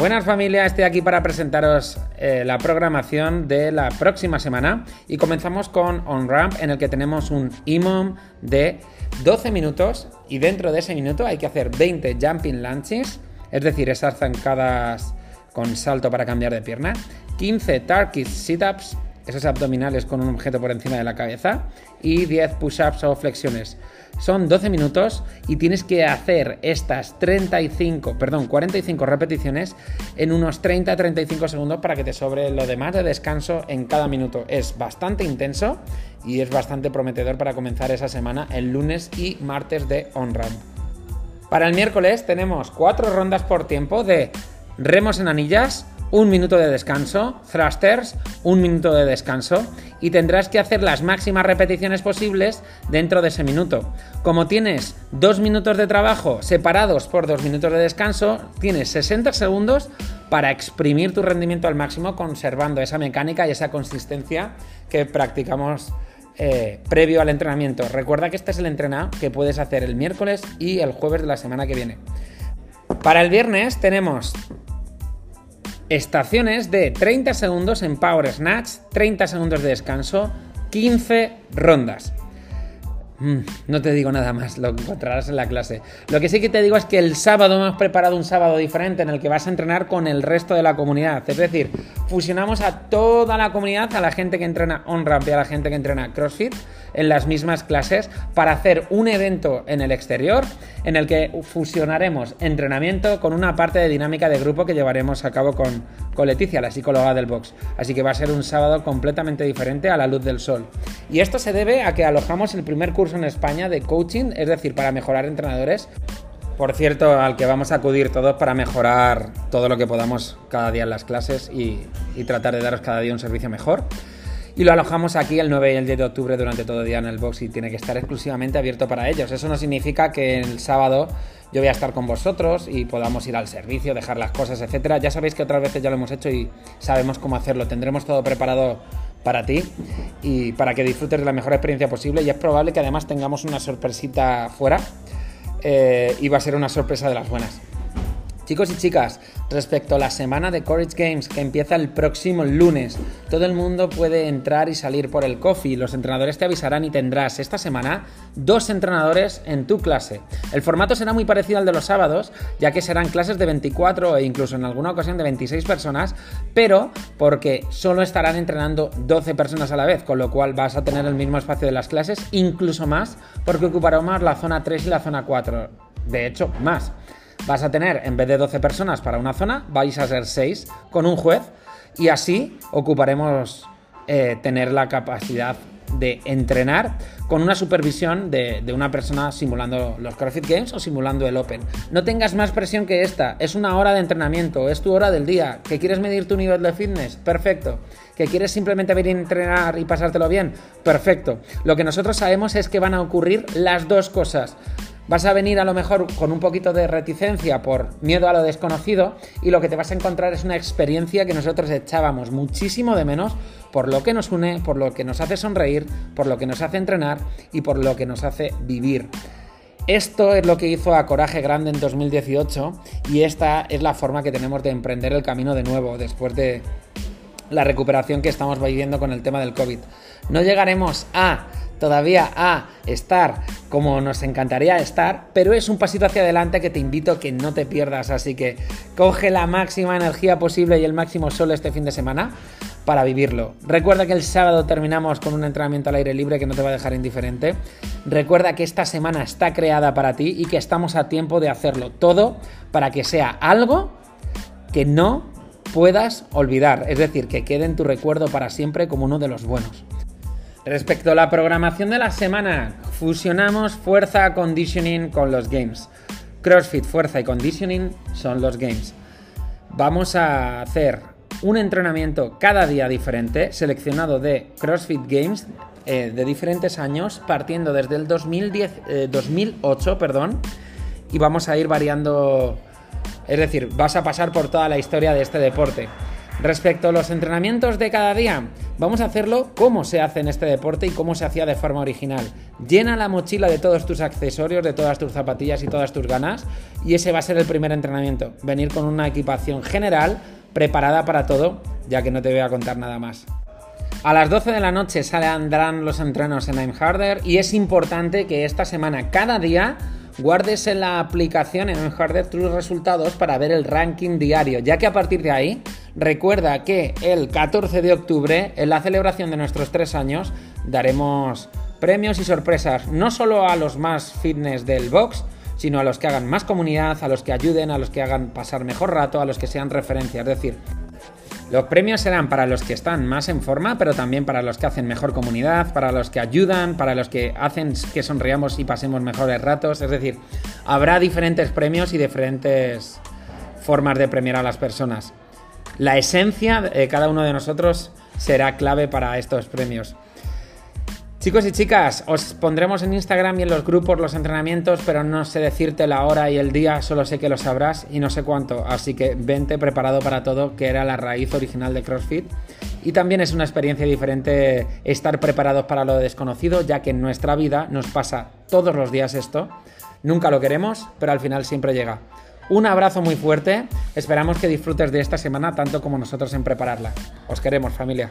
Buenas familia, estoy aquí para presentaros eh, la programación de la próxima semana. Y comenzamos con OnRamp en el que tenemos un IMOM de 12 minutos y dentro de ese minuto hay que hacer 20 jumping lunges, es decir, esas zancadas con salto para cambiar de pierna, 15 turkey sit-ups, esos abdominales con un objeto por encima de la cabeza y 10 push-ups o flexiones. Son 12 minutos y tienes que hacer estas 35, perdón, 45 repeticiones en unos 30-35 segundos para que te sobre lo demás de descanso en cada minuto. Es bastante intenso y es bastante prometedor para comenzar esa semana el lunes y martes de on-ramp. Para el miércoles tenemos 4 rondas por tiempo de remos en anillas, un minuto de descanso, thrusters, un minuto de descanso y tendrás que hacer las máximas repeticiones posibles dentro de ese minuto. Como tienes dos minutos de trabajo separados por dos minutos de descanso, tienes 60 segundos para exprimir tu rendimiento al máximo conservando esa mecánica y esa consistencia que practicamos eh, previo al entrenamiento. Recuerda que este es el entrenamiento que puedes hacer el miércoles y el jueves de la semana que viene. Para el viernes tenemos estaciones de 30 segundos en Power Snatch, 30 segundos de descanso, 15 rondas. Mm, no te digo nada más, lo encontrarás en la clase. Lo que sí que te digo es que el sábado hemos preparado un sábado diferente en el que vas a entrenar con el resto de la comunidad. Es decir, fusionamos a toda la comunidad, a la gente que entrena on-ramp y a la gente que entrena CrossFit en las mismas clases para hacer un evento en el exterior en el que fusionaremos entrenamiento con una parte de dinámica de grupo que llevaremos a cabo con, con Leticia, la psicóloga del box. Así que va a ser un sábado completamente diferente a la luz del sol. Y esto se debe a que alojamos el primer curso en España de coaching, es decir, para mejorar entrenadores. Por cierto, al que vamos a acudir todos para mejorar todo lo que podamos cada día en las clases y, tratar de daros cada día un servicio mejor. Y lo alojamos aquí el 9 y el 10 de octubre durante todo el día en el box y tiene que estar exclusivamente abierto para ellos. Eso no significa que el sábado yo voy a estar con vosotros y podamos ir al servicio, dejar las cosas, etcétera. Ya sabéis que otras veces ya lo hemos hecho y sabemos cómo hacerlo. Tendremos todo preparado para ti y para que disfrutes de la mejor experiencia posible. Y es probable que además tengamos una sorpresita fuera eh, y va a ser una sorpresa de las buenas. Chicos y chicas, respecto a la semana de Courage Games que empieza el próximo lunes, todo el mundo puede entrar y salir por el coffee. Los entrenadores te avisarán y tendrás esta semana dos entrenadores en tu clase. El formato será muy parecido al de los sábados, ya que serán clases de 24 e incluso en alguna ocasión de 26 personas, pero porque solo estarán entrenando 12 personas a la vez, con lo cual vas a tener el mismo espacio de las clases, incluso más, porque ocupará más la zona 3 y la zona 4. De hecho, más vas a tener, en vez de 12 personas para una zona, vais a ser 6 con un juez y así ocuparemos eh, tener la capacidad de entrenar con una supervisión de, de, una persona simulando los CrossFit Games o simulando el Open. No tengas más presión que esta, es una hora de entrenamiento, es tu hora del día. ¿Que quieres medir tu nivel de fitness? Perfecto. ¿Que quieres simplemente venir a entrenar y pasártelo bien? Perfecto. Lo que nosotros sabemos es que van a ocurrir las dos cosas. Vas a venir a lo mejor con un poquito de reticencia por miedo a lo desconocido y lo que te vas a encontrar es una experiencia que nosotros echábamos muchísimo de menos por lo que nos une, por lo que nos hace sonreír, por lo que nos hace entrenar y por lo que nos hace vivir. Esto es lo que hizo a Coraje Grande en 2018 y esta es la forma que tenemos de emprender el camino de nuevo después de la recuperación que estamos viviendo con el tema del COVID. No llegaremos a todavía a estar como nos encantaría estar, pero es un pasito hacia adelante que te invito a que no te pierdas, así que coge la máxima energía posible y el máximo sol este fin de semana para vivirlo. Recuerda que el sábado terminamos con un entrenamiento al aire libre que no te va a dejar indiferente. Recuerda que esta semana está creada para ti y que estamos a tiempo de hacerlo todo para que sea algo que no puedas olvidar, es decir, que quede en tu recuerdo para siempre como uno de los buenos. Respecto a la programación de la semana, fusionamos fuerza conditioning con los games. CrossFit, fuerza y conditioning son los games. Vamos a hacer un entrenamiento cada día diferente, seleccionado de CrossFit Games eh, de diferentes años, partiendo desde el 2010, 2008, eh, perdón, y vamos a ir variando, es decir, vas a pasar por toda la historia de este deporte. Respecto a los entrenamientos de cada día, vamos a hacerlo como se hace en este deporte y cómo se hacía de forma original. Llena la mochila de todos tus accesorios, de todas tus zapatillas y todas tus ganas y ese va a ser el primer entrenamiento. Venir con una equipación general preparada para todo, ya que no te voy a contar nada más. A las 12 de la noche saldrán los entrenos en I'm Harder y es importante que esta semana, cada día, guardes en la aplicación en I'm Harder tus resultados para ver el ranking diario, ya que a partir de ahí, recuerda que el 14 de octubre, en la celebración de nuestros tres años, daremos premios y sorpresas, no solo a los más fitness del box, sino a los que hagan más comunidad, a los que ayuden, a los que hagan pasar mejor rato, a los que sean referencia. Es decir, los premios serán para los que están más en forma, pero también para los que hacen mejor comunidad, para los que ayudan, para los que hacen que sonriamos y pasemos mejores ratos. Es decir, habrá diferentes premios y diferentes formas de premiar a las personas. La esencia de cada uno de nosotros será clave para estos premios. Chicos y chicas, os pondremos en Instagram y en los grupos los entrenamientos, pero no sé decirte la hora y el día, solo sé que lo sabrás y no sé cuánto, así que vente preparado para todo, que era la raíz original de CrossFit. Y también es una experiencia diferente estar preparados para lo desconocido, ya que en nuestra vida nos pasa todos los días esto. Nunca lo queremos, pero al final siempre llega. Un abrazo muy fuerte, esperamos que disfrutes de esta semana tanto como nosotros en prepararla. Os queremos familia.